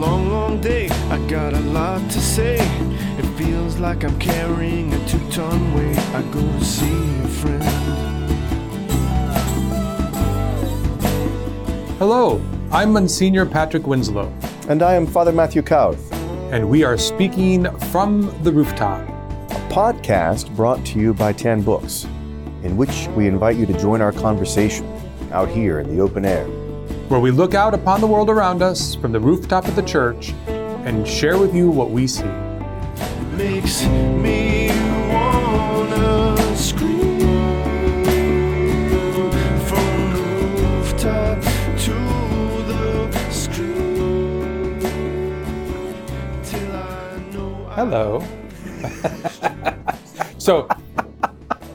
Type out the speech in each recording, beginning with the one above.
long, long day. I got a lot to say. It feels like I'm carrying a two ton weight. I go to see a friend. Hello, I'm Monsignor Patrick Winslow, And I am Father Matthew Kauth, and we are speaking from the rooftop. a podcast brought to you by Tan Books, in which we invite you to join our conversation out here in the open air. Where we look out upon the world around us from the rooftop of the church and share with you what we see. Makes me wanna scream from the rooftop to the screen till I know Hello. so,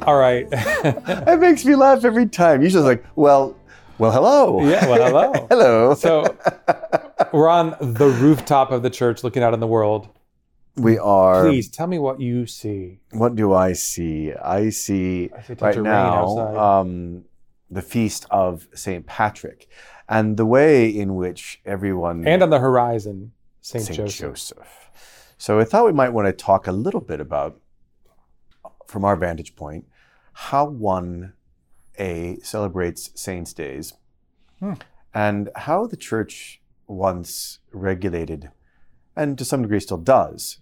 all right. That makes me laugh every time. Usually it's like, well, well, hello. yeah, well, hello. Hello. So, we're on the rooftop of the church looking out in the world. we are. Please tell me what you see. What do I see? I see I see right now um, the feast of St. Patrick and the way in which everyone. And on the horizon, St. St. Joseph. Joseph. So I thought we might want to talk a little bit about, from our vantage point, how one a celebrates saints' days, Hmm. and how the church once regulated, and to some degree still does,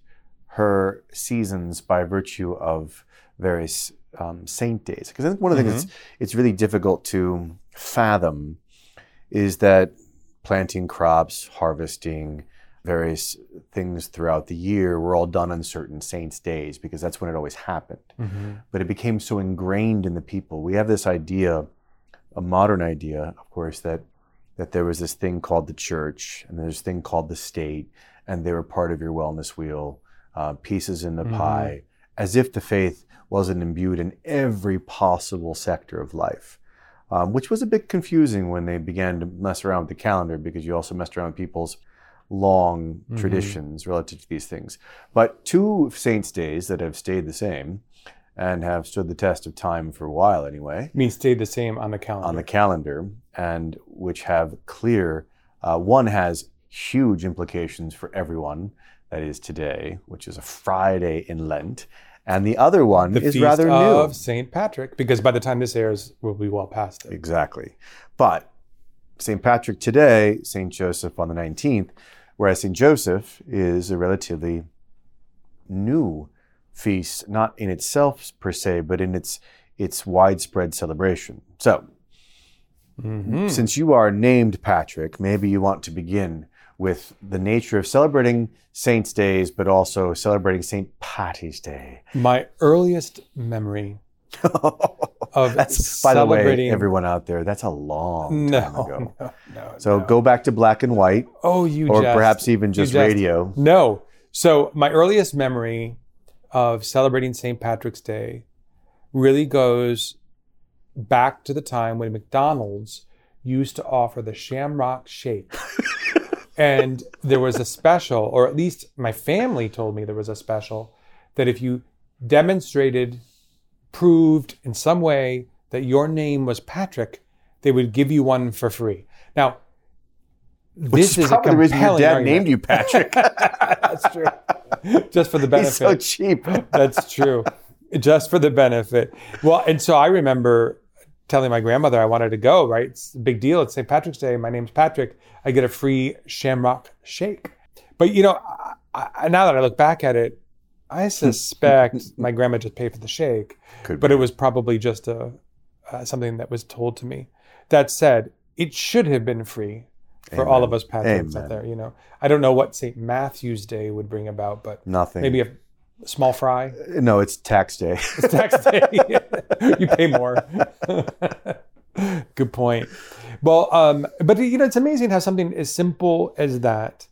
her seasons by virtue of various um, saint days. Because I think one of the things that's it's really difficult to fathom is that planting crops, harvesting, various things throughout the year were all done on certain saints' days because that's when it always happened. Mhm. But it became so ingrained in the people. We have this idea, a modern idea, of course, that that there was this thing called the church and there's this thing called the state, and they were part of your wellness wheel, uh, pieces in the Mhm. pie, as if the faith wasn't imbued in every possible sector of life. Um, which was a bit confusing when they began to mess around with the calendar because you also messed around with people's long Mhm. traditions relative to these things. But two saints' days that have stayed the same and have stood the test of time for a while anyway I mean, stayed the same on the calendar. on the calendar and which have clear, uh, one has huge implications for everyone, that is today, which is a Friday in Lent. And the other one the is rather new. of St. Patrick, because by the time this airs, we'll be well past it. Exactly. But St. Patrick today, St. Joseph on the 19th, whereas St. Joseph is a relatively new feast, not in itself per se, but in its its widespread celebration. So, Mhm. since you are named Patrick, maybe you want to begin with the nature of celebrating saints' days, but also celebrating St. Patty's Day. My earliest memory of That's, by the way, celebrating. everyone out there, that's a long no, time ago. no, no. So no. go back to black and white, Oh, you or jest. perhaps even You just radio. No. So my earliest memory of celebrating St. Patrick's Day really goes back to the time when McDonald's used to offer the Shamrock Shake. and there was a special, or at least my family told me there was a special, that if you demonstrated, proved in some way that your name was Patrick, they would give you one for free. Now, Which this is is probably the reason your dad argument. named you Patrick. That's true. Just for the benefit. He's so cheap. That's true. Just for the benefit. Well, and so I remember telling my grandmother I wanted to go, right? It's a big deal. It's St. Patrick's Day. My name's Patrick. I get a free shamrock shake. But, you know, I, I, now that I look back at it, I suspect my grandma just paid for the shake, Could but be. it was probably just a uh, something that was told to me. That said, it should have been free for all of us Patricks out there. You know, I don't know what St. Matthew's Day would bring about, but nothing. maybe a small fry. no, it's tax day. It's tax day. you pay more. Good point. Well, um, but you know, it's amazing how something as simple as that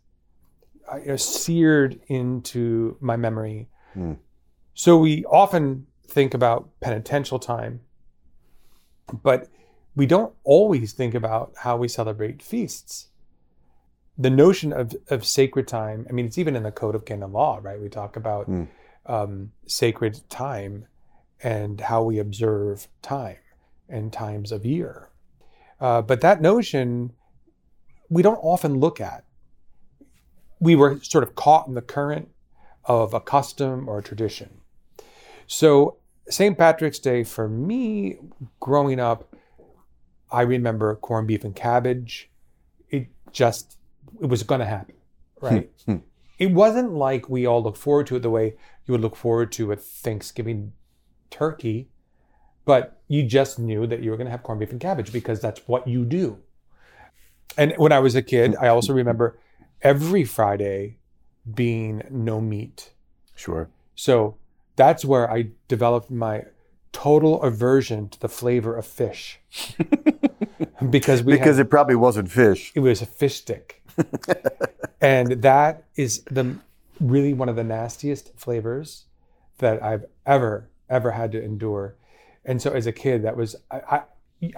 uh, seared into my memory. Hmm. So we often think about penitential time, but we don't always think about how we celebrate feasts. The notion of, of sacred time, I mean, it's even in the Code of Canon Law, right? We talk about Hmm. um, sacred time and how we observe time and times of year. Uh, but that notion we don't often look at. We were sort of caught in the current of a custom or a tradition. So St. Patrick's Day for me, growing up, I remember corned beef and cabbage. It just it was going to happen, hmm, right? Hmm. it wasn't like we all look forward to it the way you would look forward to a Thanksgiving turkey, but you just knew that you were going to have corned beef and cabbage because that's what you do. And when I was a kid, hmm, I also remember every Friday being no meat. Sure. So that's where I developed my total aversion to the flavor of fish. because we Because had, it probably wasn't fish. it was a fish stick. and that is the really one of the nastiest flavors that I've ever, ever had to endure. And so as a kid, that was I, I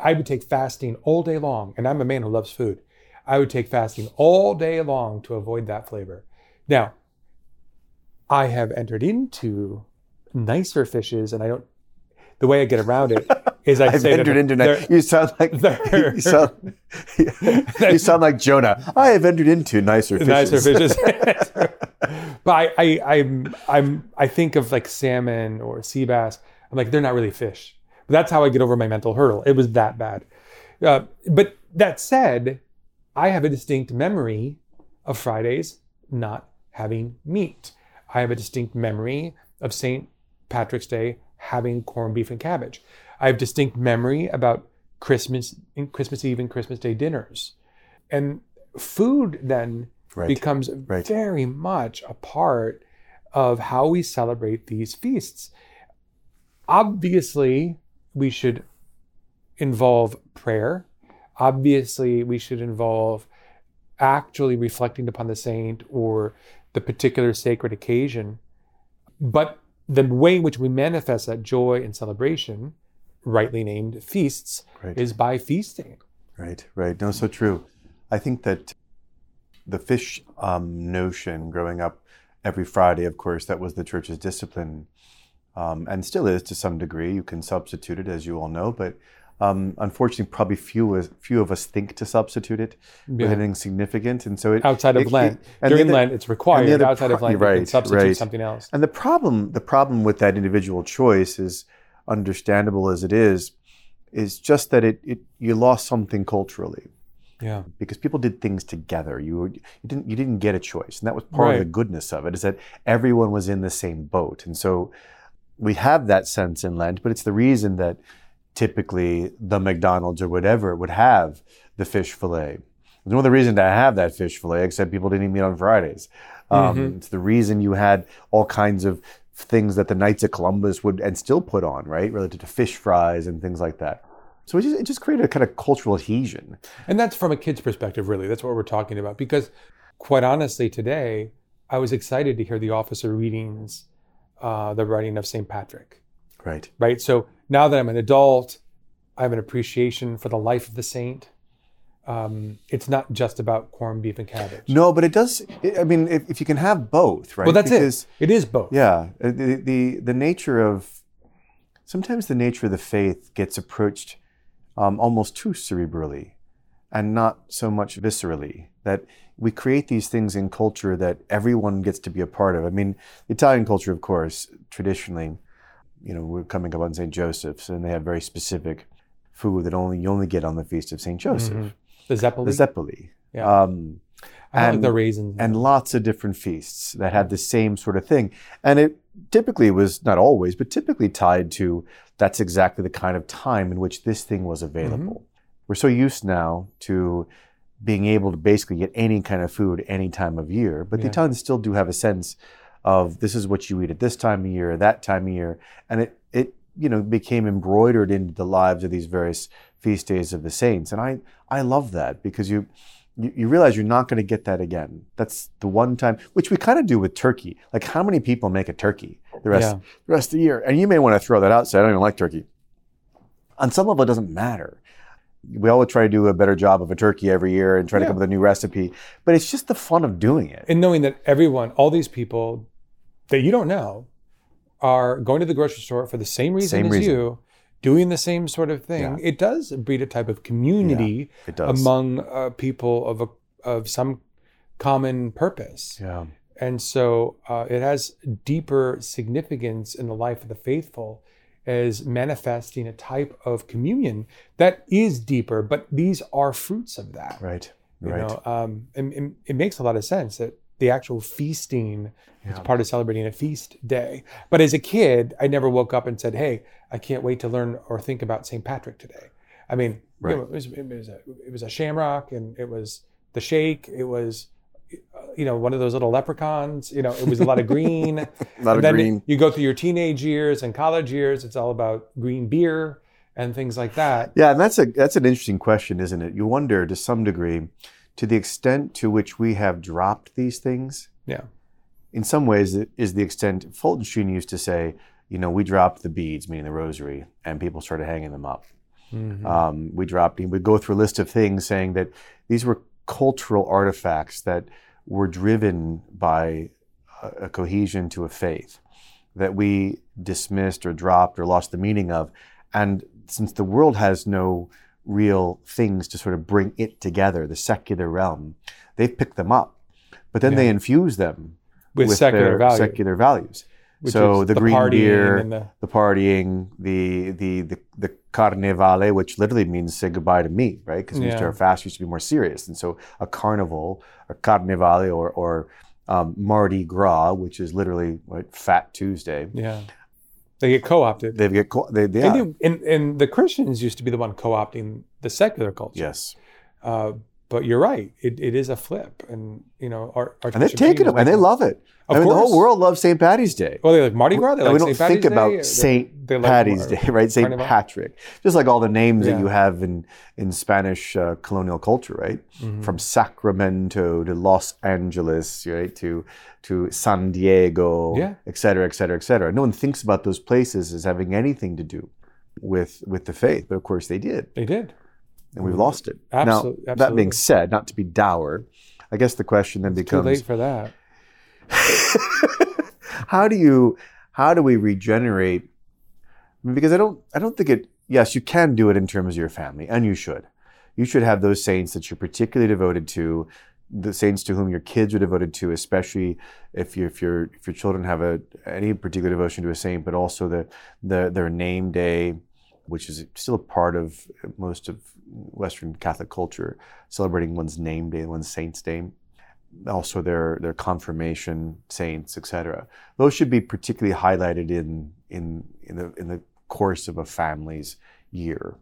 I would take fasting all day long, and I'm a man who loves food. I would take fasting all day long to avoid that flavor. Now, I have entered into nicer fishes, and I don't. The way I get around it is I I've say entered into they're- You sound like you sound, you sound like Jonah. I have entered into nicer fishes. nicer fishes. but I, I, I'm, I'm, I think of like salmon or sea bass. I'm like, they're not really fish. But that's how I get over my mental hurdle. It was that bad. Uh, but that said, I have a distinct memory of Fridays not having meat. I have a distinct memory of St. Patrick's Day having corned beef and cabbage. I have distinct memory about Christmas, and Christmas Eve and Christmas Day dinners. And food then Right. becomes Right. very much a part of how we celebrate these feasts. Obviously, we should involve prayer. Obviously, we should involve actually reflecting upon the saint or the particular sacred occasion. But the way in which we manifest that joy and celebration, rightly named feasts, Right. is by feasting. Right, right. No, so true. I think that the fish um, notion growing up every Friday, of course, that was the church's discipline um, and still is to some degree. You can substitute it, as you all know, but um, unfortunately, probably few, as- few of us think to substitute it with Yeah. anything significant. And so it, Outside of it- Lent, it- and during other- Lent, it's required. other Outside of pro- Lent, you can right, substitute right. something else. And the problem, the problem with that individual choice is understandable as it is, is just that it, it you lost something culturally Yeah. because people did things together. You were, you didn't you didn't get a choice, and that was part of the goodness of it. Is that everyone was in the same boat, and so we have that sense in Lent. But it's the reason that typically the McDonald's or whatever would have the fish fillet. There's no other reason to have that fish fillet except people didn't eat meat on Fridays. Um, Mm-hmm. It's the reason you had all kinds of things that the Knights of Columbus would and still put on, right, related to fish fries and things like that. So it just, it just created a kind of cultural adhesion. And that's from a kid's perspective, really. That's what we're talking about. Because, quite honestly, today I was excited to hear the officer readings, uh, the writing of St. Patrick. Right. Right. So now that I'm an adult, I have an appreciation for the life of the saint. Um, it's not just about corned beef and cabbage. No, but it does. I mean, if, if you can have both, right? well, that's because, it. It is both. Yeah, uh, the, the the nature of sometimes the nature of the faith gets approached um, almost too cerebrally, and not so much viscerally. That we create these things in culture that everyone gets to be a part of. I mean, Italian culture, of course, traditionally, you know, we're coming up on St. Joseph's, and they have very specific food that only you only get on the feast of St. Joseph, Mhm. The Zeppeli. the Zeppeli. Yeah. Um, don't like and- the raisins. and lots of different feasts that had the same sort of thing. And it typically was not always, but typically tied to that's exactly the kind of time in which this thing was available. We're so used now to being able to basically get any kind of food any time of year, but the Yeah. Italians still do have a sense of this is what you eat at this time of year, that time of year, and it it you know became embroidered into the lives of these various feast days of the saints, and I I love that because you you, you realize you're not going to get that again. That's the one time, which we kind of do with turkey. Like, how many people make a turkey the rest Yeah. the rest of the year? And you may want to throw that out. Say, I don't even like turkey. On some level, it doesn't matter. We always try to do a better job of a turkey every year and try to come up with a new recipe. But it's just the fun of doing it. and knowing that everyone, all these people that you don't know, are going to the grocery store for the same reason Same as reason. you, doing the same sort of thing. Yeah. It does breed a type of community It does. among uh, people of a, of some common purpose. Yeah. And so uh, it has deeper significance in the life of the faithful as manifesting a type of communion that is deeper, but these are fruits of that. Right. You Right. know, um, and, and it makes a lot of sense that the actual feasting is Yeah. part of celebrating a feast day. But as a kid, I never woke up and said, "Hey, I can't wait to learn or think about St. Patrick today." I mean, you know, it, was, it was a it was a shamrock, and it was the shake. It was, you know, one of those little leprechauns. You know, it was a lot of green. A lot of And then green. You go through your teenage years and college years. It's all about green beer and things like that. Yeah, and that's a that's an interesting question, isn't it? You wonder to some degree, to the extent to which we have dropped these things. Yeah. In some ways, it is the extent Fulton Sheen used to say, you know, we dropped the beads, meaning the rosary, and people started hanging them up. Mhm. Um, we dropped. Would go through a list of things saying that these were cultural artifacts that were driven by a, a cohesion to a faith that we dismissed or dropped or lost the meaning of. And since the world has no real things to sort of bring it together, the secular realm, they've picked them up, but then they infuse them with, secular their value, secular values. which so is the, green beer, the the partying, the the the, the carnevale, which literally means say goodbye to me, right? Because we used to Yeah. our fast used to be more serious, and so a carnival, a carnevale, or or um, Mardi Gras, which is literally Fat Tuesday. yeah, they get co-opted. They get co- they, yeah. and, and the Christians used to be the one co-opting the secular culture. yes, Uh, but you're right; it, it is a flip, and you know, our, and they've taken them, and they love it. Of I mean, the whole world loves St. Patty's Day. Well, they like Mardi Gras. They like we don't St. Patty's think about they like Patty's Day, right? Saint Patrick, just like all the names Yeah. that you have in in Spanish uh, colonial culture, right? Mhm. From Sacramento to Los Angeles, right? To to San Diego, Yeah. et cetera, et cetera, et cetera. No one thinks about those places as having anything to do with with the faith, but of course they did, They did. And we've lost it. Absol- now, that being said, not to be dour, I guess the question then Too becomes late for that. how do you how do we regenerate because i don't i don't think it yes you can do it in terms of your family and you should you should have those saints that you're particularly devoted to the saints to whom your kids are devoted to especially if you if your if your children have a any particular devotion to a saint but also the the their name day which is still a part of most of western catholic culture celebrating one's name day one's saint's day also their their confirmation saints, etc. Those should be particularly highlighted in in in the in the course of a family's year.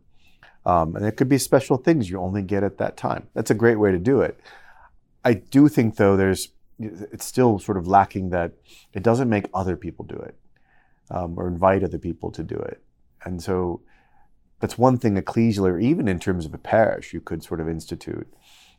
Um, and it could be special things you only get at that time. That's a great way to do it. I do think though there's it's still sort of lacking that it doesn't make other people do it um, or invite other people to do it. And so that's one thing ecclesially or even in terms of a parish you could sort of institute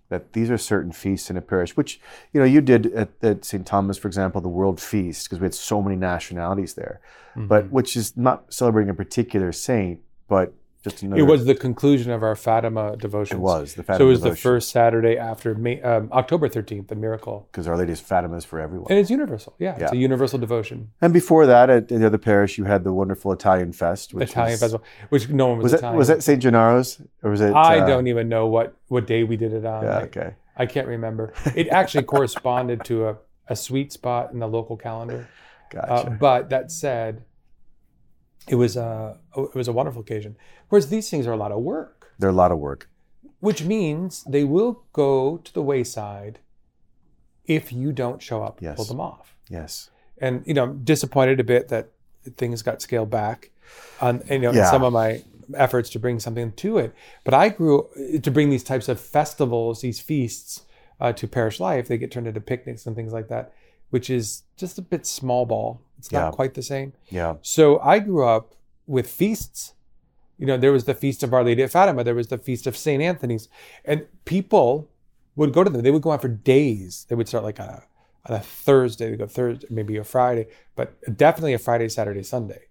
that these are certain feasts in a parish, which you know you did at, at St. Thomas, for example, the World Feast because we had so many nationalities there, but Mhm. which is not celebrating a particular saint, but just another. it was the conclusion of our Fatima devotion. It was the Fatima. So it was the first Saturday after May, um, October 13th, the miracle. because Our Lady is Fatima is for everyone. And it's universal. Yeah, it's a universal devotion. And before that, at the other parish, you had the wonderful Italian Fest, which Italian was, festival, which no one was, Was Italian. was that St. Gennaro's or was it? I uh, don't even know what, what day we did it on. Yeah. I, Okay. I can't remember. It actually corresponded to a, a sweet spot in the local calendar. Uh, Gotcha. but that said, it was a it was a wonderful occasion. Whereas these things are a lot of work, They're a lot of work. which means they will go to the wayside if you don't show up and pull them off. Yes. And you know, I'm disappointed a bit that things got scaled back on you know Yeah. some of my efforts to bring something to it. But I grew to bring these types of festivals, these feasts uh, to parish life. They get turned into picnics and things like that, which is just a bit small ball. It's not Yeah. quite the same. Yeah. So I grew up with feasts. You know, there was the feast of Our Lady of Fatima, there was the feast of St. Anthony's, and people would go to them. They would go on for days. They would start like on a, on a Thursday, they go Thursday, maybe a Friday, but definitely a Friday, Saturday, Sunday.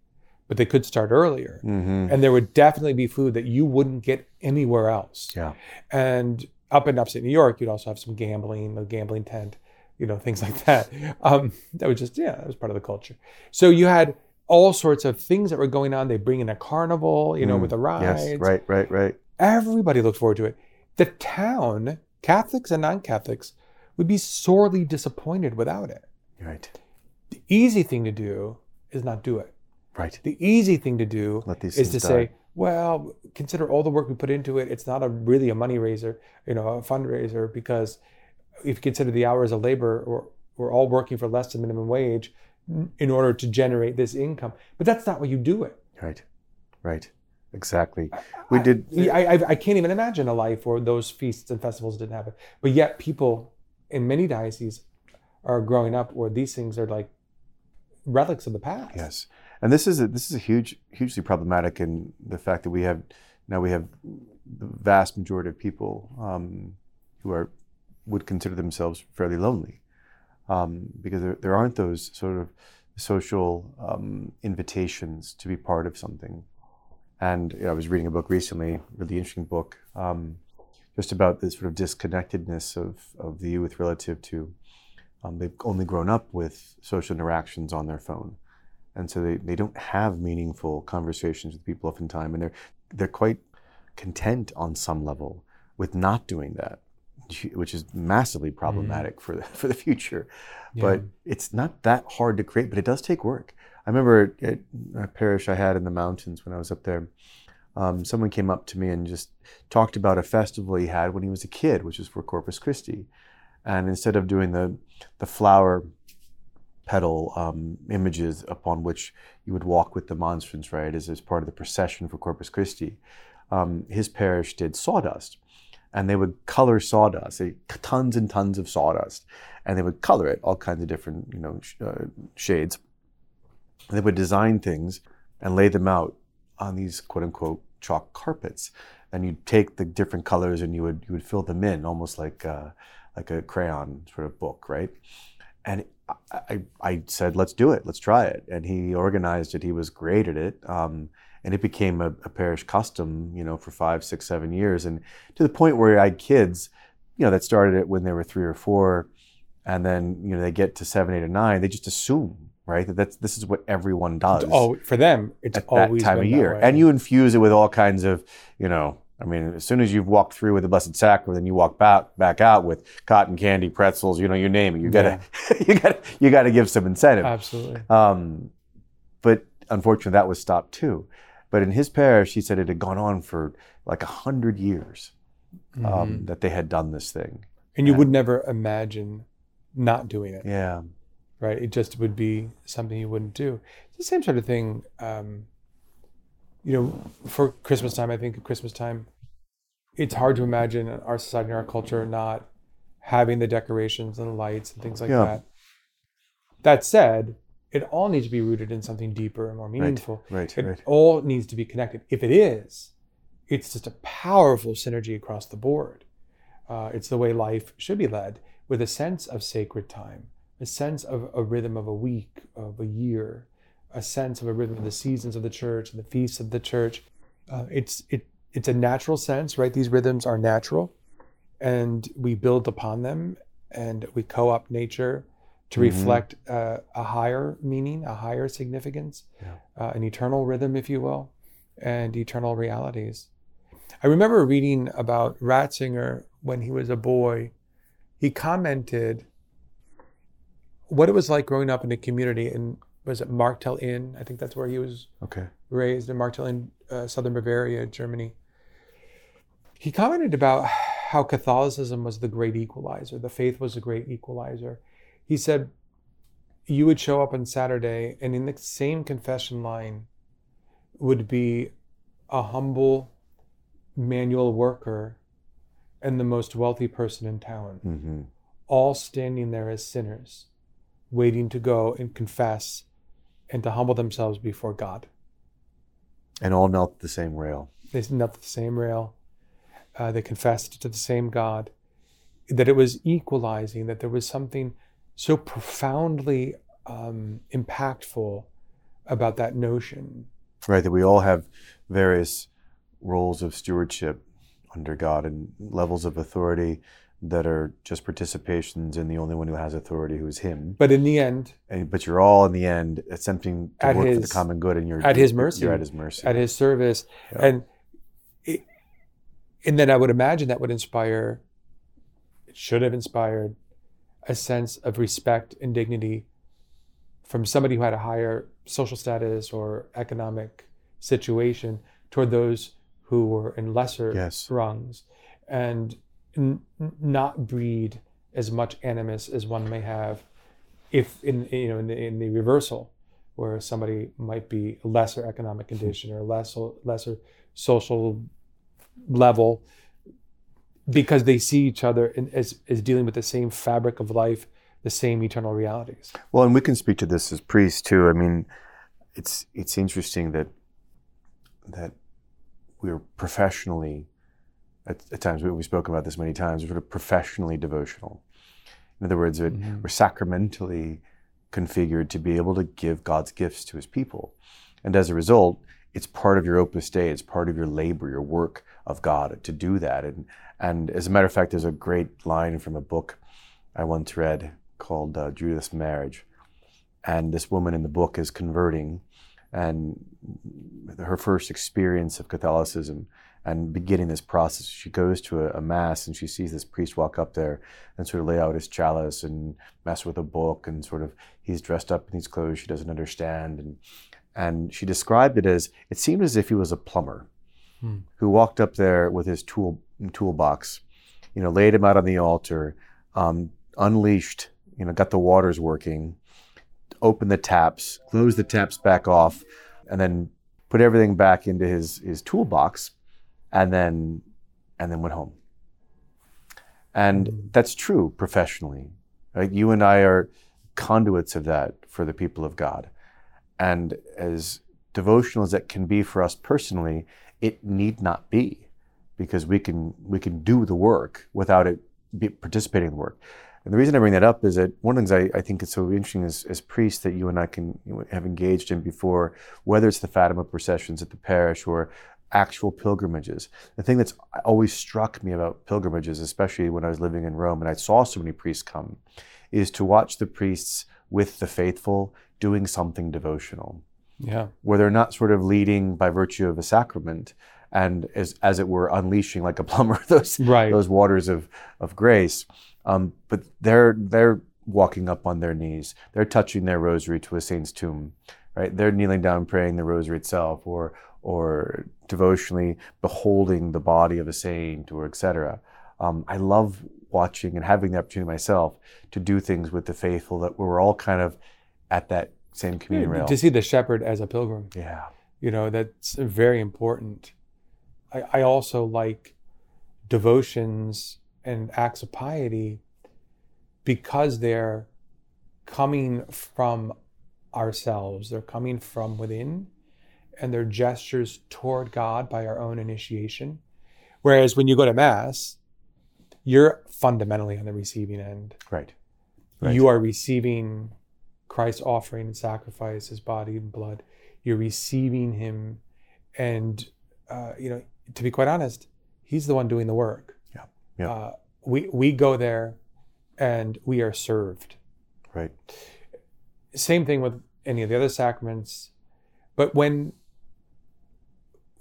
But they could start earlier. hmm And there would definitely be food that you wouldn't get anywhere else. Yeah. And up in upstate New York, you'd also have some gambling, a gambling tent, you know, things like that. Um, that was just, yeah, that was part of the culture. So you had all sorts of things that were going on. They bring in a carnival, you know, Mm, with the rides. Yes. Right. Right. Right. Everybody looked forward to it. The town, Catholics and non Catholics, would be sorely disappointed without it. Right. The easy thing to do is not do it. Right. The easy thing to do is to things say, well, consider all the work we put into it. It's not a really a money raiser, you know, a fundraiser because if you consider the hours of labor, we're, we're all working for less than minimum wage in order to generate this income. But that's not what you do it. Right. Right. Exactly. We did. I, I, I can't even imagine a life where those feasts and festivals didn't happen. But yet, people in many dioceses are growing up where these things are like relics of the past. Yes, and this is a, this is a huge, hugely problematic in the fact that we have now we have the vast majority of people um, who are would consider themselves fairly lonely um, because there, there aren't those sort of social um, invitations to be part of something. And you know, I was reading a book recently, really interesting book, um, just about the sort of disconnectedness of, of the youth relative to um, they've only grown up with social interactions on their phone, and so they, they don't have meaningful conversations with people oftentimes, and they're they're quite content on some level with not doing that, which is massively problematic for the, for the future. But it's not that hard to create, but it does take work. I remember at a parish I had in the mountains when I was up there. Um, someone came up to me and just talked about a festival he had when he was a kid, which was for Corpus Christi. And instead of doing the the flower petal um, images upon which you would walk with the monstrance, right, as, as part of the procession for Corpus Christi, um, his parish did sawdust. And they would color sawdust, tons and tons of sawdust, and they would color it all kinds of different, you know, sh- uh, shades. And they would design things and lay them out on these quote unquote chalk carpets. And you'd take the different colors and you would you would fill them in almost like uh, like a crayon sort of book, right? And I, I, I said, let's do it, let's try it. And he organized it. He was great at it, um, and it became a, a parish custom, you know, for five, six, seven years, and to the point where I had kids, you know, that started it when they were three or four, and then you know they get to seven, eight, or nine, they just assume. Right, that that's this is what everyone does Oh, for them, it's at that time of year. And you infuse it with all kinds of, you know, I mean, as soon as you've walked through with the Blessed Sacrament, then you walk back back out with cotton candy, pretzels, you know, you name it. You gotta, you gotta, you gotta give some incentive. absolutely. Um, but unfortunately, that was stopped too. But in his parish, he said it had gone on for like a hundred years um, Mhm. that they had done this thing. and you would never imagine not doing it. Yeah, right? It just would be something you wouldn't do. It's the same sort of thing. Um, you know, for Christmas time, I think at Christmas time, it's hard to imagine our society and our culture not having the decorations and the lights and things like Yeah. that. That said, it all needs to be rooted in something deeper and more meaningful. right, It right. all needs to be connected. If it is, it's just a powerful synergy across the board. Uh, it's the way life should be led with a sense of sacred time, a sense of a rhythm of a week, of a year, a sense of a rhythm of the seasons of the church and the feasts of the church. Uh, it's it it's a natural sense, right? These rhythms are natural, and we build upon them, and we co-opt nature to Mhm. reflect uh, a higher meaning, a higher significance, Yeah. uh, an eternal rhythm, if you will, and eternal realities. I remember reading about Ratzinger when he was a boy. He commented what it was like growing up in a community in was it Marktl Inn? I think that's where he was Okay. raised in Marktl in uh, southern Bavaria, Germany. He commented about how Catholicism was the great equalizer, the faith was the great equalizer. He said, You would show up on Saturday, and in the same confession line would be a humble manual worker and the most wealthy person in town, hmm all standing there as sinners, waiting to go and confess and to humble themselves before God. And all knelt the same rail. They knelt at the same rail. Uh, they confessed to the same God. That it was equalizing. That there was something so profoundly um, impactful about that notion. right that we all have various roles of stewardship under god and levels of authority that are just participations in the only one who has authority who is him But in the end, and, but you're all in the end attempting to At work for the common good and you're at his mercy. you're at his mercy at His service, Yeah. and it, and then I would imagine that would inspire. It should have inspired a sense of respect and dignity from somebody who had a higher social status or economic situation toward those who were in lesser Yes. rungs and n- not breed as much animus as one may have if in you know in the, in the reversal where somebody might be a lesser economic condition or less lesser social level because they see each other in, as as dealing with the same fabric of life the same eternal realities Well, and we can speak to this as priests too. I mean, it's it's interesting that that we're professionally at, at times we- we've spoken about this many times. We're sort of professionally devotional. In other words, that Mhm. we're sacramentally configured to be able to give God's gifts to His people, and as a result, it's part of your opus dei. It's part of your labor, your work of God to do that. And and as a matter of fact, there's a great line from a book I once read called uh, Judith's Marriage. And this woman in the book is converting, and her first experience of Catholicism and beginning this process, she goes to a, a mass and she sees this priest walk up there and sort of lay out his chalice and mess with a book and sort of he's dressed up in these clothes she doesn't understand. And and she described it as it seemed as if he was a plumber Hmm. who walked up there with his tool toolbox, you know, laid him out on the altar, um, unleashed, you know, got the waters working, opened the taps, closed the taps back off, and then put everything back into his his toolbox, and then and then went home. And Mm. that's true professionally. Right? You and I are conduits of that for the people of God. And as devotional as that can be for us personally, it need not be because we can we can do the work without it participating in the work. And the reason I bring that up is that one of the things I, I think is so interesting as, as priests that you and I can have engaged in before, whether it's the Fatima processions at the parish or actual pilgrimages. The thing that's always struck me about pilgrimages, especially when I was living in Rome and I saw so many priests come, is to watch the priests with the faithful doing something devotional yeah. where they're not sort of leading by virtue of a sacrament and as, as it were unleashing like a plumber those right. those waters of, of grace. Um, but they're they're walking up on their knees. They're touching their rosary to a saint's tomb right? They're kneeling down praying the rosary itself or or devotionally beholding the body of a saint or etc um, i love watching and having the opportunity myself to do things with the faithful that we're all kind of at that same communion rail. to see the shepherd as a pilgrim. Yeah. You know that's very important. I, I also like devotions and acts of piety because they're coming from ourselves. They're coming from within and they're gestures toward god by our own initiation. Whereas when you go to mass you're fundamentally on the receiving end. Right. Right. you are receiving Christ's offering and sacrifice, His body and blood. You're receiving Him, and uh, you know, to be quite honest, He's the one doing the work. Yeah. Yeah. Uh, we we go there, and we are served. right Same thing with any of the other sacraments, but when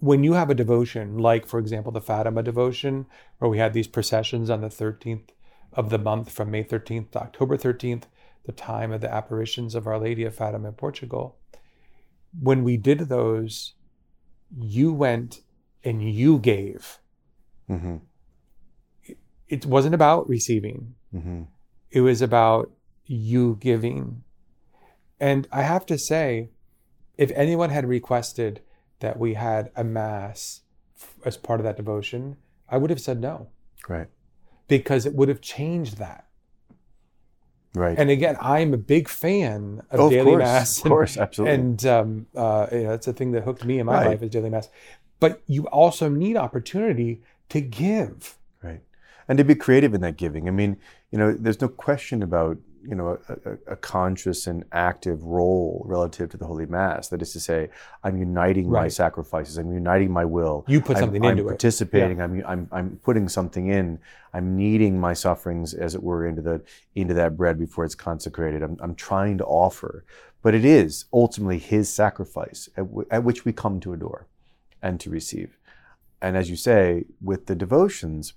when you have a devotion, like for example the Fatima devotion, where we had these processions on the 13th of the month from May 13th to October 13th, the time of the apparitions of Our Lady of Fatima in Portugal. When we did those, you went and you gave. hmm It wasn't about receiving, hmm it was about you giving. And I have to say, if anyone had requested that we had a mass as part of that devotion, I would have said no right because it would have changed that. Right And again, I'm a big fan of Oh, of daily course, mass. of course absolutely And um, uh, you know, it's a thing that hooked me in my Right. life is daily mass. But you also need opportunity to give. right and to be creative in that giving i mean you know there's no question about you know a, a, a conscious and active role relative to the holy mass. That is to say i'm uniting my sacrifices i'm uniting my will. You put I'm- something I'm, into it. participating I'm, I'm i'm putting something in. I'm kneading my sufferings as it were into the into that bread before it's consecrated. I'm, I'm trying to offer. But it is ultimately his sacrifice at, w- at which we come to adore and to receive. And as you say with the devotions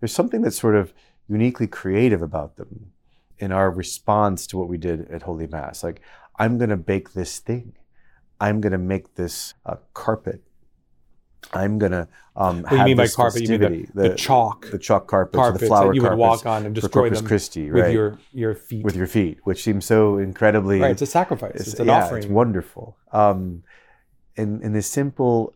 there's something that's sort of uniquely creative about them in our response to what we did at Holy Mass. Like, I'm going to bake this thing. I'm going to make this uh, carpet. I'm going to um, What do you have mean by carpet? You mean festivity. the, the, chalk the chalk carpets, carpets the flower that you would walk on and destroy Corpus them Christi, with your your feet. with your feet, which seems so incredibly right, it's a sacrifice. It's, an yeah, offering. It's wonderful. Um, in in this simple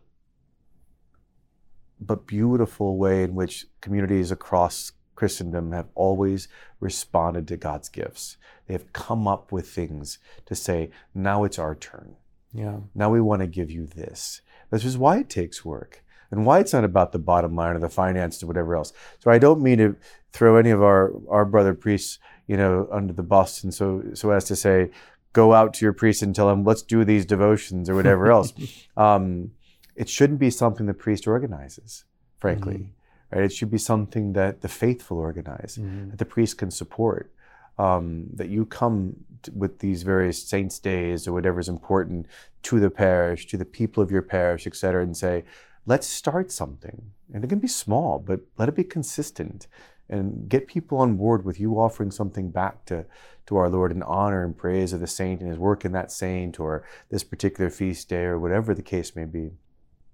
but beautiful way in which communities across Christendom have always responded to God's gifts. They have come up with things to say, now it's our turn. yeah. Now we want to give you this. This is why it takes work and why it's not about the bottom line or the finances or whatever else. So I don't mean to throw any of our, our brother priests, you know, under the bus and so so as to say, go out to your priest and tell him, let's do these devotions or whatever else. Um, it shouldn't be something the priest organizes, frankly. Right? It should be something that the faithful organize, Mhm. that the priest can support. Um, that you come t- with these various saints' days or whatever is important to the parish, to the people of your parish, et cetera, and say, let's start something. And it can be small, but let it be consistent and get people on board with you offering something back to, to our Lord in honor and praise of the saint and his work in that saint or this particular feast day or whatever the case may be.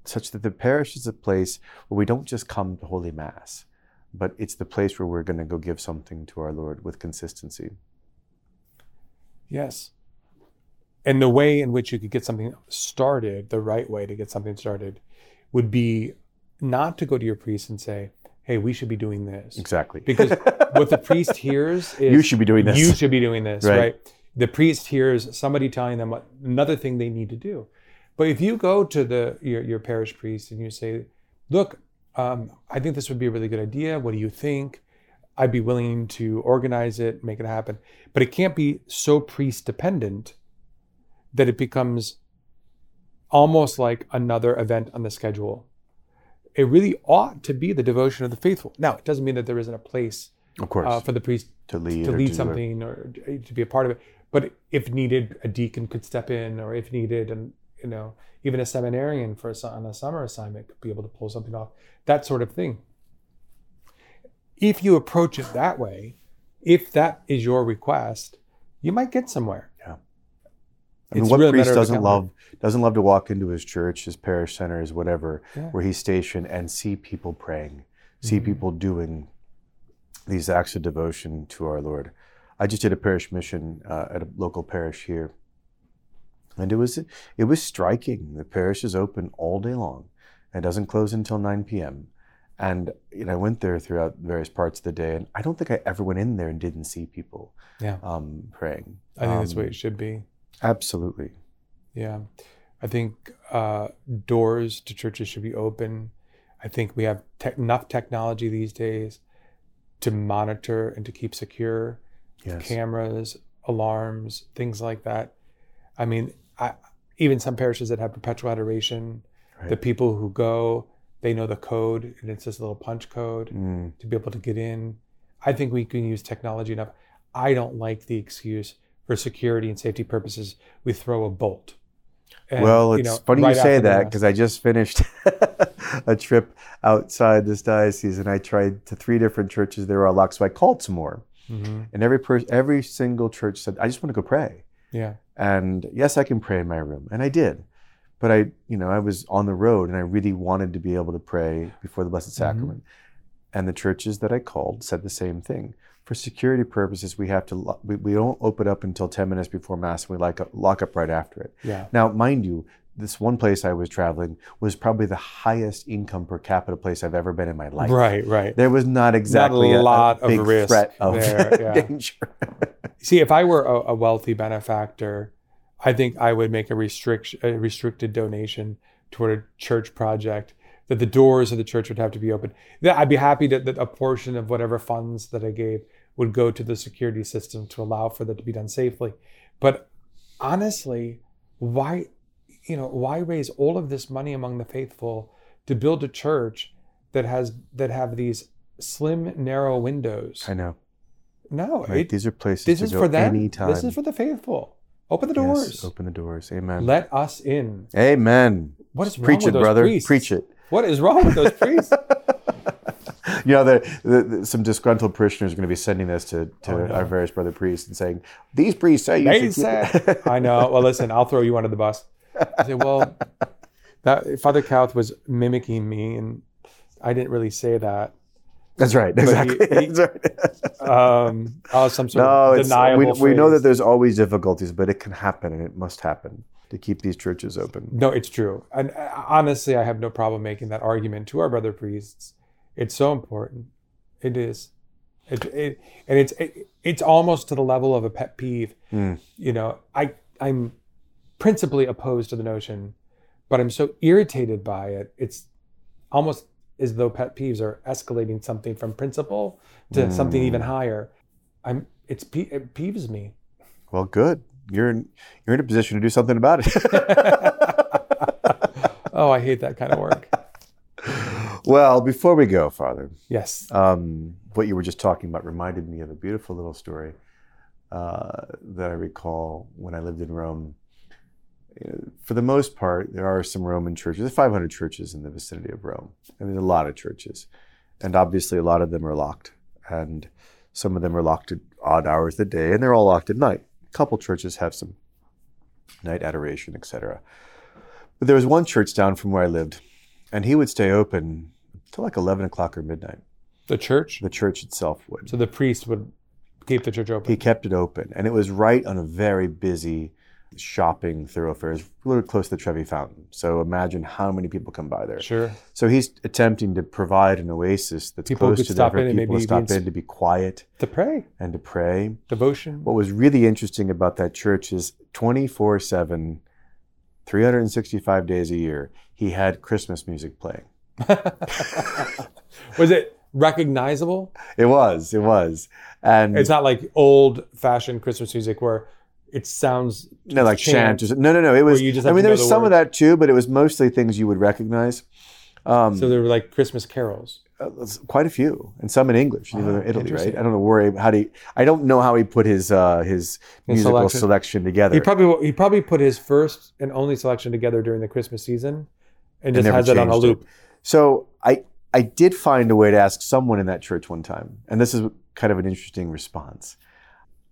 Such that the parish is a place where we don't just come to Holy Mass, but it's the place where we're going to go give something to our Lord with consistency. Yes. And the way in which you could get something started, the right way to get something started, would be not to go to your priest and say, hey, we should be doing this. Exactly. Because what the priest hears is you should be doing this. You should be doing this, Right. right. The priest hears somebody telling them what, another thing they need to do. But if you go to the your, your parish priest and you say, "Look, um, I think this would be a really good idea. What do you think? I'd be willing to organize it, make it happen." But it can't be so priest dependent that it becomes almost like another event on the schedule. It really ought to be the devotion of the faithful. Now, it doesn't mean that there isn't a place of course. uh, for the priest to lead, to lead it. something or to be a part of it. But if needed, a deacon could step in, or if needed, and you know, even a seminarian for a, on a summer assignment could be able to pull something off. That sort of thing. If you approach it that way, if that is your request, you might get somewhere. Yeah. I mean, It's what really priest doesn't love doesn't love to walk into his church, his parish center, his whatever, Yeah. where he's stationed, and see people praying, see Mhm. people doing these acts of devotion to our Lord. I just did a parish mission uh, at a local parish here, and it was it was striking. The parish is open all day long, and doesn't close until nine p.m. And you know, I went there throughout various parts of the day, and I don't think I ever went in there and didn't see people Yeah, um, praying. I think that's the way Um, it should be. Absolutely. Yeah, I think uh, doors to churches should be open. I think we have tech enough technology these days to monitor and to keep secure Yes. cameras, alarms, things like that. I mean, I, even some parishes that have perpetual adoration, the people who go, they know the code, and it's just a little punch code Mm. to be able to get in. I think we can use technology enough. I don't like the excuse for security and safety purposes. We throw a bolt. And, well, it's know, funny right you say that because I just finished a trip outside this diocese and I tried to three different churches. They were all locked, so I called some more, Mhm. and every per- every single church said, "I just want to go pray." Yeah, And yes, I can pray in my room, and I did. But I, you know, I was on the road, and I really wanted to be able to pray before the Blessed Mm-hmm. Sacrament. And the churches that I called said the same thing. For security purposes, we have to we, we don't open up until ten minutes before mass, and we like lock up right after it. yeah, Now, mind you, this one place I was traveling was probably the highest income per capita place I've ever been in my life. right, right. There was not exactly a, lot a of risk threat of there, yeah. danger. See, if I were a, a wealthy benefactor, I think I would make a a restricted donation toward a church project. That the doors of the church would have to be open. That I'd be happy that, that a portion of whatever funds that I gave would go to the security system to allow for that to be done safely. But honestly, why, you know, why raise all of this money among the faithful to build a church that has that have these slim, narrow windows? I know. No, Right? it, These are places this to is go for them. anytime. This is for the faithful. Open the doors. Yes, open the doors. Amen. Let us in. Amen. What is wrong Preach with it, those brother. priests? Preach it. What is wrong with those priests? you know, the, the, the- some disgruntled parishioners are going to be sending this to, to Oh, no. our various brother priests and saying, "These priests say you They should keep-" said, I know. Well, listen, I'll throw you under the bus. I say, well, that Father Kauth was mimicking me, and I didn't really say that. That's right. Exactly. he- That's right. Um, oh, some sort no, of deniable. we, we know that there's always difficulties, but it can happen and it must happen to keep these churches open. No, it's true. And uh, honestly, I have no problem making that argument to our brother priests. It's so important. It is. It, it and it's it, it's almost to the level of a pet peeve. Mm. You know, I I'm principally opposed to the notion, but I'm so irritated by it. It's almost as though pet peeves are escalating something from principle to something even higher. I'm it's it peeves me. Well, good. You're in, you're in a position to do something about it. Oh, I hate that kind of work. well, before we go, Father, Yes. um, what you were just talking about reminded me of a beautiful little story uh, that I recall when I lived in Rome. You know, For the most part, there are some Roman churches. There's 500 churches in the vicinity of Rome, I mean, a lot of churches, and obviously a lot of them are locked, and some of them are locked at odd hours of the day, and they're all locked at night. A couple churches have some night adoration, etc. But there was one church down from where I lived, and he would stay open till like 11 o'clock or midnight. The church. The church itself would. So the priest would keep the church open. He kept it open, and it was right on a very busy shopping thoroughfare. It's really close to the Trevi Fountain. So imagine how many people come by there. Sure. So he's attempting to provide an oasis that's People close to stop there for people to maybe stop in to be quiet To pray, and to pray. devotion. What was really interesting about that church is 24 7, 365 days a year, he had Christmas music playing. was it recognizable? It was, it was. And It's not like old fashioned Christmas music where it sounds no, like chant, chant. No, no, no. It was. you just I mean, there was the some of that too, but it was mostly things you would recognize. Um, So there were like Christmas carols. uh, quite a few, and some in English, even Wow, in Italy, right? I don't know where he, how do he, I don't know how he put his uh, his musical selection. selection, together. He probably he probably put his first and only selection together during the Christmas season, and just has it on a changed it. loop. So I I did find a way to ask someone in that church one time, and this is kind of an interesting response,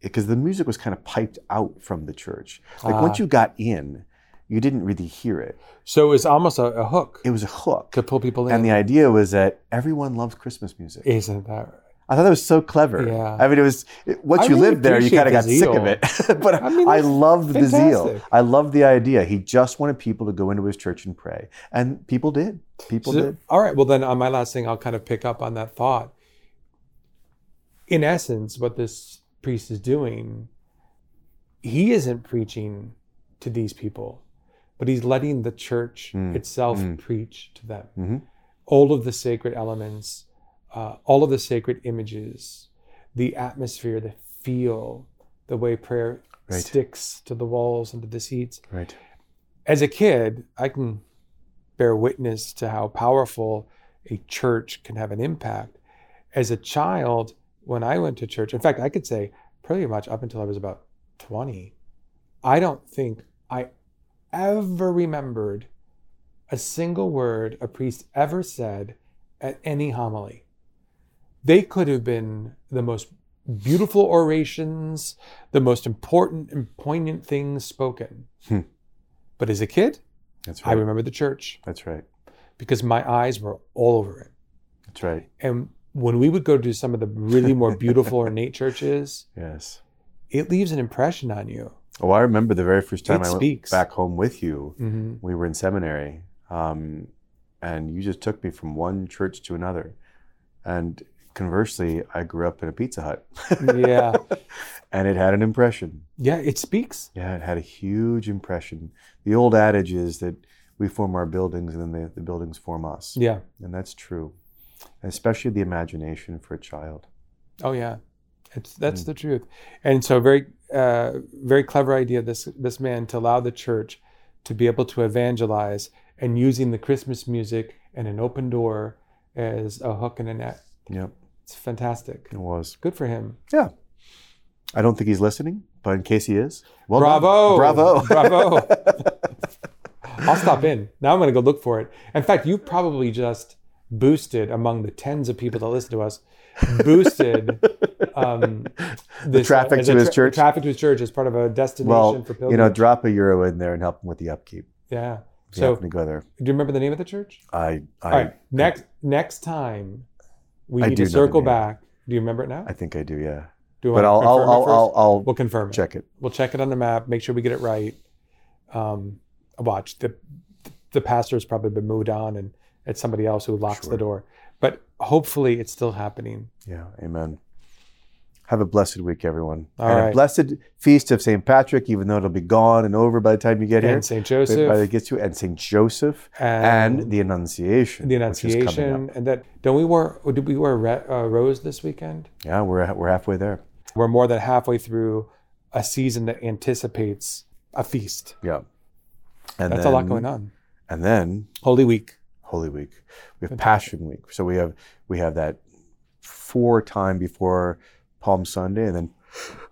because the music was kind of piped out from the church. Like Ah. once you got in, you didn't really hear it. So it was almost a, a hook It was a hook, to pull people in. and the idea was that everyone loves Christmas music. Isn't that right? I thought that was so clever. Yeah. I mean, it was it, once I you really lived there, you kind of got the sick of it. but I mean, I loved the zeal. I loved the idea. He just wanted people to go into his church and pray, and people did. People So- did. all right. Well, then on my last thing, I'll kind of pick up on that thought. In essence, what this priest is doing, he isn't preaching to these people, but he's letting the church Mm, itself mm. preach to them. Mhm. All of the sacred elements, uh, all of the sacred images, the atmosphere, the feel, the way prayer Right. sticks to the walls and to the seats Right. as a kid, I can bear witness to how powerful a church can have an impact. As a child, when I went to church, in fact, I could say pretty much up until I was about 20, I don't think I ever remembered a single word a priest ever said at any homily. They could have been the most beautiful orations, the most important and poignant things spoken. Hmm. But as a kid, That's I remember the church That's right. because my eyes were all over it. That's right. And when we would go to some of the really more beautiful ornate churches, Yes. it leaves an impression on you. Oh, I remember the very first time It I went back home with you. hmm We were in seminary, um, and you just took me from one church to another. And conversely, I grew up in a Pizza Hut. Yeah. and it had an impression. Yeah, it speaks. Yeah, it had a huge impression. The old adage is that we form our buildings and then the, the buildings form us. Yeah. And that's true. And especially the imagination for a child. Oh yeah, it's that's Mm. the truth. And so very uh, very clever idea this this man to allow the church to be able to evangelize and using the Christmas music and an open door as a hook and a net. Yep, It's fantastic. it was. Good for him. Yeah. I don't think he's listening, but in case he is, well done. Bravo. Bravo. Bravo. I'll stop in. Now I'm going to go look for it. In fact, you probably just boosted among the tens of people that listen to us, boosted um, this, traffic as to a his church? Traffic to his church as part of a destination Well, for you know, drop a euro in there and help them with the upkeep. yeah. So, to go there. do you remember the name of the church? I, I, All right. Next next time, we I need to circle back. Do you remember it now? I think I do. Yeah. Do But I'll, I'll, I'll. I'll, I'll we'll confirm it. check it. We'll check it on the map. Make sure we get it right. Um, watch the the pastor's probably been moved on, and it's somebody else who locks Sure. the door. But hopefully, it's still happening. Yeah. Amen. Have a blessed week, everyone. All and right. a blessed feast of St. Patrick, even though it'll be gone and over by the time you get here. And Saint Joseph. By the time Joseph it gets to and Saint Joseph and, and the Annunciation. the which is up. Annunciation, and that don't we wear? Did we wear uh, rose this weekend? Yeah, we're we're halfway there. We're more than halfway through a season that anticipates a feast. Yeah. And That's then, a lot going on. And then Holy Week. Holy Week. We have Passion Week. So we have we have that four time before Palm Sunday, and then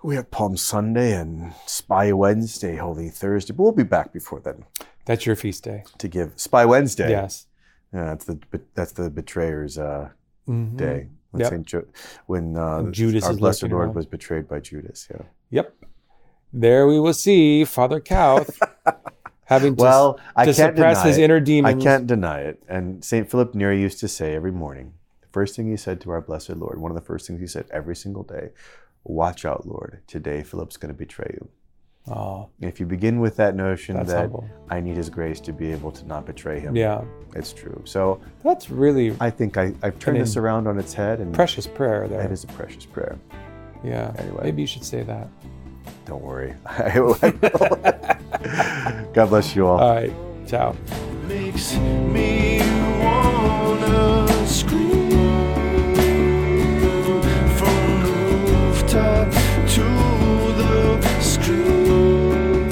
we have Palm Sunday and Spy Wednesday, Holy Thursday. But we'll be back before then That's your feast day. to give Spy Wednesday. Yes. Yeah, that's the that's the betrayer's uh, Mhm. day when Yep. Saint jo- when uh, Judas our blessed Lord around. was betrayed by Judas. Yeah. Yep. There we will see Father Kauth having to, Well, I to can't suppress deny his it. inner I can't deny it. And St. Philip Neri used to say every morning, the first thing he said to our blessed Lord, one of the first things he said every single day, watch out, Lord. Today Philip's going to betray you. Oh, If you begin with that notion that humble. I need his grace to be able to not betray him, yeah. it's true. So That's really I think I, I've turned this around on its head, and precious prayer there. that is a precious prayer. yeah. Anyway. Maybe you should say that. Don't worry. I will. God bless you all. All right. Ciao. makes me wanna scream from rooftop to the screen.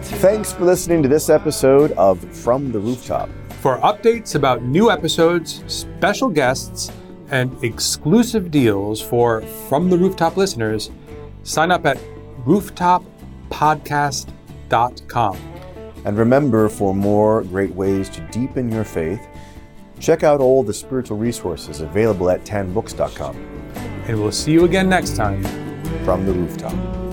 Thanks for listening to this episode of From the Rooftop. For updates about new episodes, special guests, and exclusive deals for From the Rooftop listeners, sign up at rooftoppodcast.com. And remember, for more great ways to deepen your faith, check out all the spiritual resources available at tanbooks.com. And we'll see you again next time. From the Rooftop.